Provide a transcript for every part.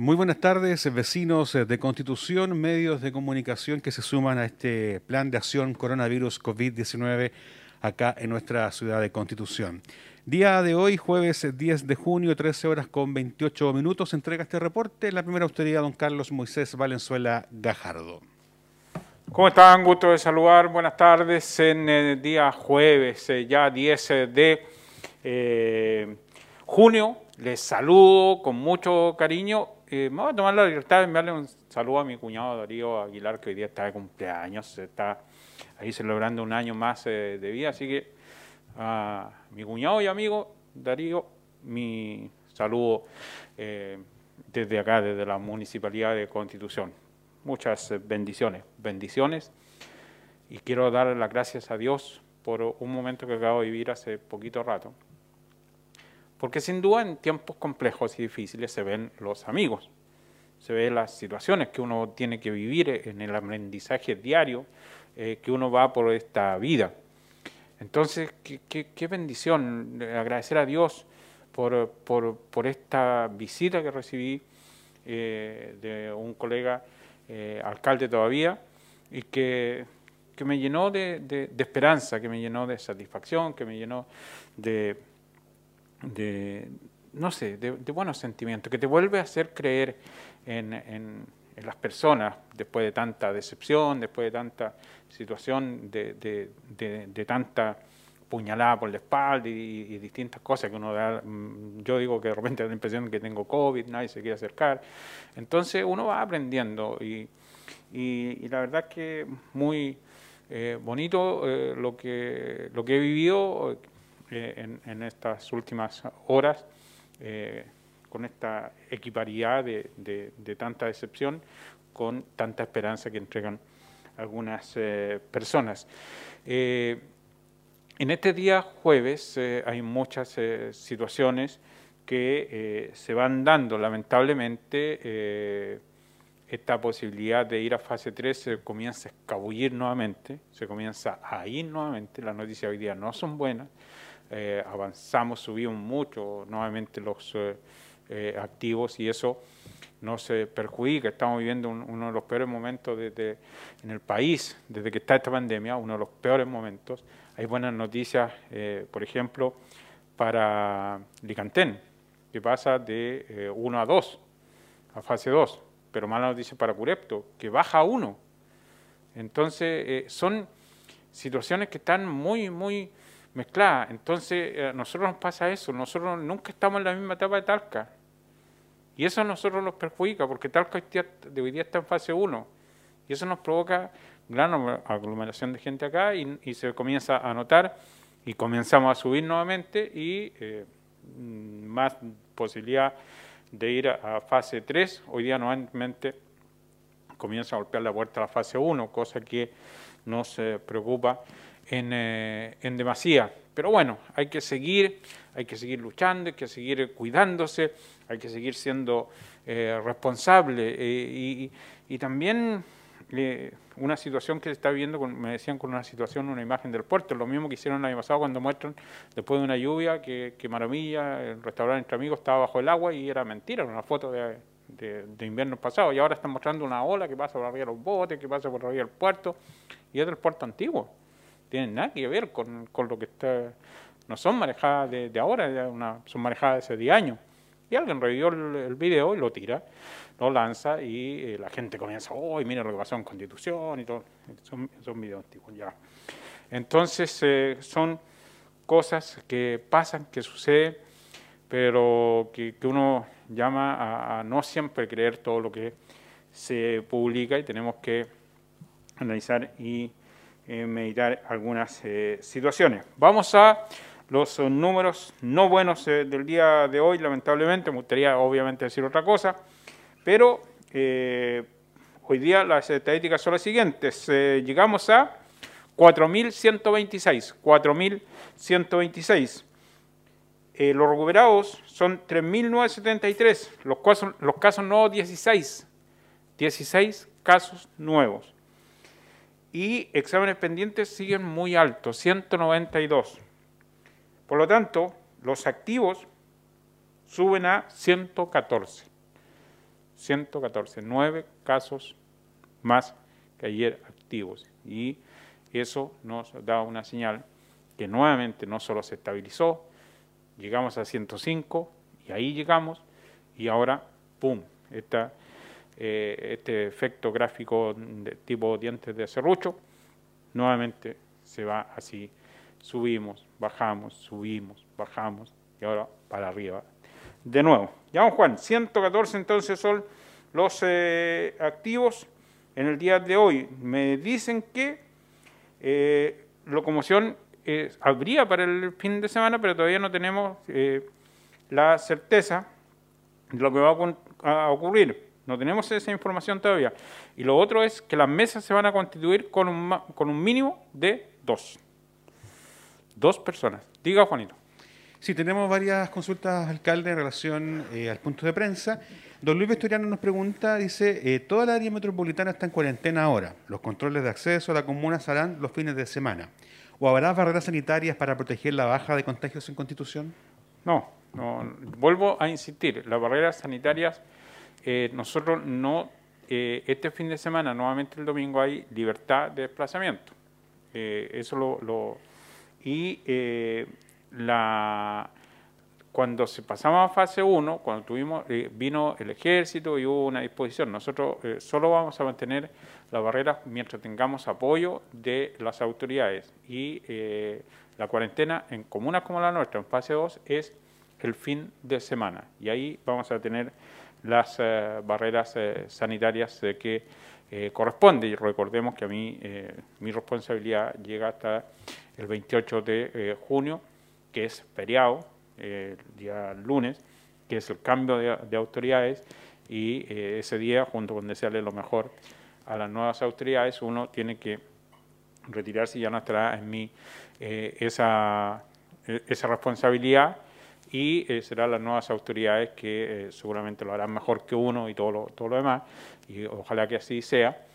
Muy buenas tardes, vecinos de Constitución, medios de comunicación que se suman a este plan de acción coronavirus COVID-19 acá en nuestra ciudad de Constitución. Día de hoy, jueves 10 de junio, 13 horas con 28 minutos, entrega este reporte la primera autoridad, don Carlos Moisés Valenzuela Gajardo. ¿Cómo están? Gusto de saludar. Buenas tardes en el día jueves, eh, ya 10 eh, de eh, junio. Les saludo con mucho cariño eh, me voy a tomar la libertad de enviarle un saludo a mi cuñado Darío Aguilar, que hoy día está de cumpleaños, está ahí celebrando un año más eh, de vida, así que a mi cuñado y amigo Darío, mi saludo eh, desde acá, desde la Municipalidad de Constitución. Muchas bendiciones, bendiciones, y quiero dar las gracias a Dios por un momento que acabo de vivir hace poquito rato porque sin duda en tiempos complejos y difíciles se ven los amigos, se ven las situaciones que uno tiene que vivir en el aprendizaje diario eh, que uno va por esta vida. Entonces, qué, bendición agradecer a Dios por, por, esta visita que recibí eh, de un colega eh, alcalde todavía y que, que me llenó de, de esperanza, que me llenó de satisfacción, que me llenó de, de no sé, de, buenos sentimientos, que te vuelve a hacer creer en, en, las personas después de tanta decepción, después de tanta situación, de, de, tanta puñalada por la espalda y, distintas cosas que uno da. Mm, yo digo que de repente da la impresión de que tengo COVID, nadie se quiere acercar. Entonces uno va aprendiendo y, y, la verdad que muy eh, bonito eh, lo, que, lo que he vivido eh, en, estas últimas horas eh, con esta equiparidad de, tanta decepción con tanta esperanza que entregan algunas eh, personas. en este día jueves hay muchas situaciones que se van dando. Lamentablemente esta posibilidad de ir a fase 3 se comienza a escabullir nuevamente, se comienza a ir nuevamente, las noticias hoy día no son buenas, eh, avanzamos, subimos mucho nuevamente los eh, eh, activos y eso nos perjudica. Estamos viviendo uno de los peores momentos desde, en el país, desde que está esta pandemia, uno de los peores momentos. Hay buenas noticias, por ejemplo, para Licantén, que pasa de 1 a 2, a fase 2, pero mala noticia para Curepto, que baja a 1. Entonces, son situaciones que están muy, muy mezclada. Entonces, eh, a nosotros nos pasa eso, nosotros nunca estamos en la misma etapa de Talca. Y eso a nosotros nos perjudica, porque Talca hoy día, está en fase 1. Y eso nos provoca gran aglomeración de gente acá y, se comienza a notar y comenzamos a subir nuevamente y eh, más posibilidad de ir a, fase 3. Hoy día nuevamente comienza a golpear la puerta a la fase 1, cosa que nos preocupa eh, en, demasía. Pero bueno, hay que seguir, hay que seguir luchando, hay que seguir cuidándose, hay que seguir siendo eh, responsable. Eh, y, también una situación que se está viendo, me decían con una situación, una imagen del puerto, lo mismo que hicieron el año pasado cuando muestran después de una lluvia que, maravilla, el restaurante entre amigos estaba bajo el agua y era mentira, era una foto de, de, invierno pasado. Y ahora están mostrando una ola que pasa por arriba de los botes, que pasa por arriba del puerto y es del puerto antiguo tienen nada que ver con, con lo que está, no son manejadas de, ahora, una, son manejadas de hace 10 años. Y alguien revivió el, video y lo tira, lo lanza y eh, la gente comienza, uy, mira lo que pasó en Constitución y todo. Son, videos antiguos ya. Entonces, eh, son cosas que pasan, que suceden, pero que, que uno llama a, no siempre creer todo lo que se publica y tenemos que analizar y meditar algunas eh, situaciones. Vamos a los eh, números no buenos eh, del día de hoy, lamentablemente, me gustaría obviamente decir otra cosa, pero hoy día las estadísticas son las siguientes. llegamos a 4.126, 4.126. los recuperados son 3.973, los casos, los casos nuevos 16, 16 casos nuevos y exámenes pendientes siguen muy altos, 192. Por lo tanto, los activos suben a 114. 114, nueve casos más que ayer activos. Y eso nos da una señal que nuevamente no solo se estabilizó, llegamos a 105 y ahí llegamos y ahora, ¡pum!, esta, eh, este efecto gráfico de tipo dientes de serrucho nuevamente se va así, subimos, bajamos, subimos, bajamos y ahora para arriba. De nuevo, ya Juan, 114 entonces son los eh, activos en el día de hoy. Me dicen que eh, locomoción eh, habría para el fin de semana, pero todavía no tenemos eh, la certeza de lo que va a, ocurrir. No tenemos esa información todavía. Y lo otro es que las mesas se van a constituir con un, con un mínimo de dos. Dos personas. Diga, Juanito. Sí, tenemos varias consultas, alcalde, en relación al punto de prensa. Don Luis Vestoriano nos pregunta, dice, eh, toda la área metropolitana está en cuarentena ahora. Los controles de acceso a la comuna se harán los fines de semana. ¿O habrá barreras sanitarias para proteger la baja de contagios en Constitución? No, no vuelvo a insistir, las barreras sanitarias, eh, nosotros no, eh, este fin de semana, nuevamente el domingo, hay libertad de desplazamiento. eso lo, y la cuando se pasaba a fase 1, cuando tuvimos, eh, vino el ejército y hubo una disposición, nosotros eh, solo vamos a mantener las barreras mientras tengamos apoyo de las autoridades. Y eh, la cuarentena en comunas como la nuestra, en fase 2, es el fin de semana. Y ahí vamos a tener las barreras sanitarias que corresponde. Y recordemos que a mí mi responsabilidad llega hasta el 28 de junio, que es feriado, el día lunes, que es el cambio de, autoridades, y eh, ese día, junto con desearle lo mejor a las nuevas autoridades, uno tiene que retirarse y ya no estará en mí eh, esa, e, esa responsabilidad y eh, serán las nuevas autoridades que seguramente lo harán mejor que uno y todo lo, todo lo demás, y ojalá que así sea,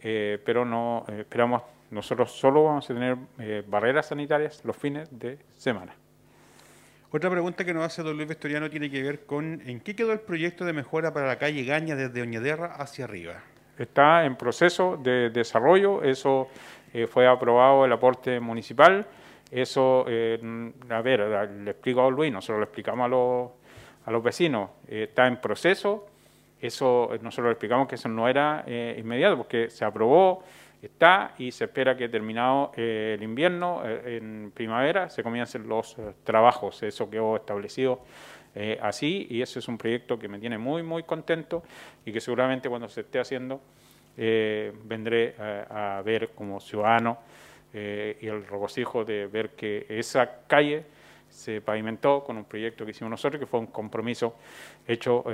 pero no esperamos, nosotros solo vamos a tener barreras sanitarias los fines de semana. Otra pregunta que nos hace don Luis Vestoriano tiene que ver con ¿en qué quedó el proyecto de mejora para la calle Gaña desde Oñederra hacia arriba? Está en proceso de desarrollo, eso eh, fue aprobado el aporte municipal, eso, eh, a ver, le explico a Luis, nosotros lo explicamos a los, a los vecinos, eh, está en proceso, eso nosotros le explicamos que eso no era inmediato porque se aprobó, está y se espera que terminado eh, el invierno, eh, en primavera, se comiencen los eh, trabajos. Eso quedó establecido así y ese es un proyecto que me tiene muy, muy contento y que seguramente cuando se esté haciendo vendré a, ver como ciudadano y el regocijo de ver que esa calle se pavimentó con un proyecto que hicimos nosotros, que fue un compromiso hecho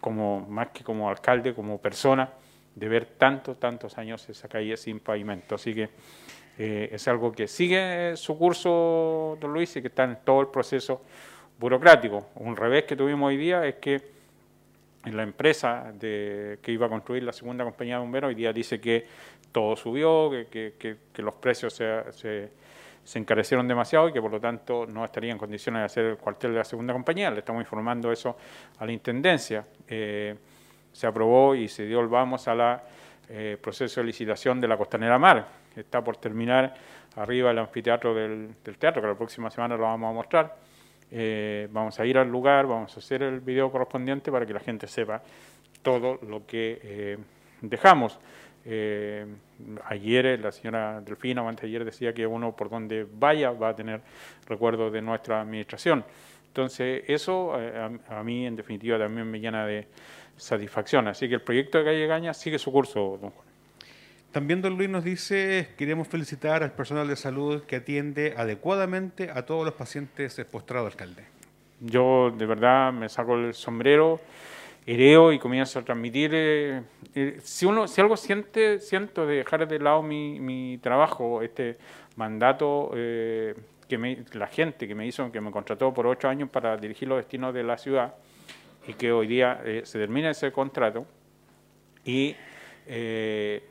como más que como alcalde, como persona, de ver tantos, tantos años esa calle sin pavimento. Así que eh, es algo que sigue su curso, don Luis, y que está en todo el proceso burocrático. Un revés que tuvimos hoy día es que en la empresa de, que iba a construir la segunda compañía de bomberos hoy día dice que todo subió, que, que, los precios se, se, encarecieron demasiado y que por lo tanto no estaría en condiciones de hacer el cuartel de la segunda compañía. Le estamos informando eso a la Intendencia. Eh, se aprobó y se dio el vamos a eh, proceso de licitación de la Costanera Mar. Está por terminar arriba el anfiteatro del, teatro, que la próxima semana lo vamos a mostrar. Eh, vamos a ir al lugar, vamos a hacer el video correspondiente para que la gente sepa todo lo que eh, dejamos. ayer la señora Delfina, antes de ayer, decía que uno por donde vaya va a tener recuerdos de nuestra administración. Entonces, eso a mí en definitiva también me llena de, satisfacción. Así que el proyecto de Calle Gaña sigue su curso, don Juan. También don Luis nos dice, queremos felicitar al personal de salud que atiende adecuadamente a todos los pacientes postrados, alcalde. Yo de verdad me saco el sombrero, hereo y comienzo a transmitir. Eh, eh, si uno, si algo siente, siento de dejar de lado mi, trabajo, este mandato eh, que me, la gente que me hizo, que me contrató por ocho años para dirigir los destinos de la ciudad, y que hoy día eh, se termina ese contrato y eh,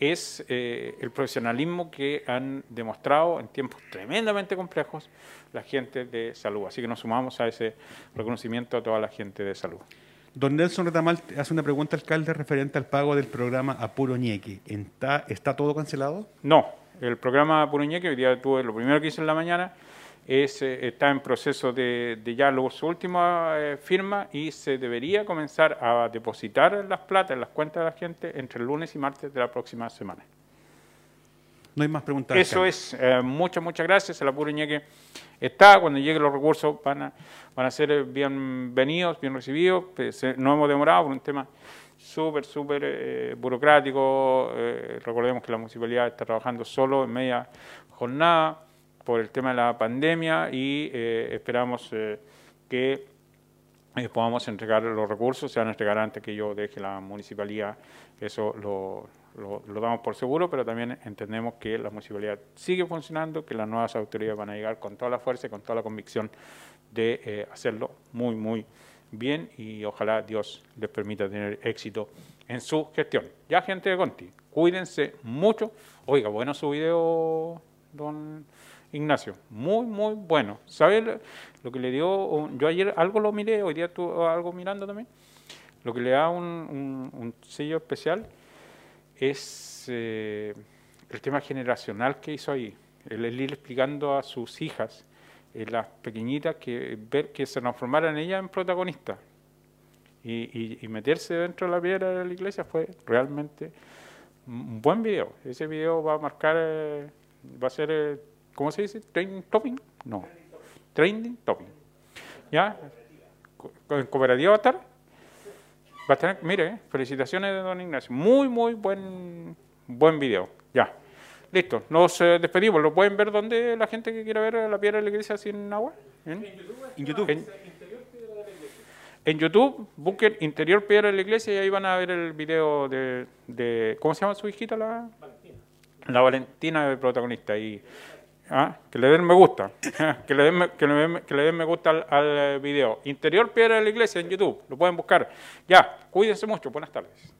es eh, el profesionalismo que han demostrado en tiempos tremendamente complejos la gente de salud. Así que nos sumamos a ese reconocimiento a toda la gente de salud. Don Nelson Retamal hace una pregunta, alcalde, referente al pago del programa Apuro Ñeque. ¿Está, ¿Está todo cancelado? No, el programa Apuro Ñeque, hoy día tuve, lo primero que hice en la mañana, es, eh, está en proceso de, de ya su última eh, firma y se debería comenzar a depositar las plata en las cuentas de la gente entre el lunes y martes de la próxima semana. No hay más preguntas. Eso es, eh, muchas, muchas gracias. El apuro Ñeque está, cuando lleguen los recursos van a, van a ser bienvenidos, bien recibidos. Pues, no hemos demorado por un tema súper, súper eh, burocrático. Eh, recordemos que la municipalidad está trabajando solo en media jornada por el tema de la pandemia y esperamos que podamos entregar los recursos, se van a entregar antes que yo deje la municipalidad, eso lo, lo, damos por seguro, pero también entendemos que la municipalidad sigue funcionando, que las nuevas autoridades van a llegar con toda la fuerza y con toda la convicción de eh, hacerlo muy, muy bien y ojalá Dios les permita tener éxito en su gestión. Ya, gente de Conti, cuídense mucho. Oiga, bueno su video, don Ignacio, muy, muy bueno. ¿Sabe lo que le dio? Yo ayer algo lo miré, hoy día estuve algo mirando también. Lo que le da un, un sello especial es eh, el tema generacional que hizo ahí, el, ir explicando a sus hijas, eh, las pequeñitas, que ver que se transformaran ellas en protagonistas. Y, meterse dentro de la piedra de la iglesia fue realmente un buen video. Ese video va a marcar, eh, va a ser, ¿cómo se dice? ¿Training topping? No. Training topping. ¿Ya? ¿En cooperativa va a estar? mire, eh, felicitaciones de don Ignacio. Muy, muy buen, buen video. Ya. Listo. Nos eh, despedimos. ¿Lo pueden ver donde la gente que quiera ver la piedra de la iglesia sin agua? En, YouTube. En, YouTube, busquen Interior Piedra de la Iglesia y ahí van a ver el video de, de ¿cómo se llama su hijita? La Valentina. La Valentina de protagonista. Y, ¿ah? Que le den me gusta. que, le den, que, le que le den me gusta al, al video. Interior Piedra de la Iglesia en YouTube. Lo pueden buscar. Ya, cuídense mucho. Buenas tardes.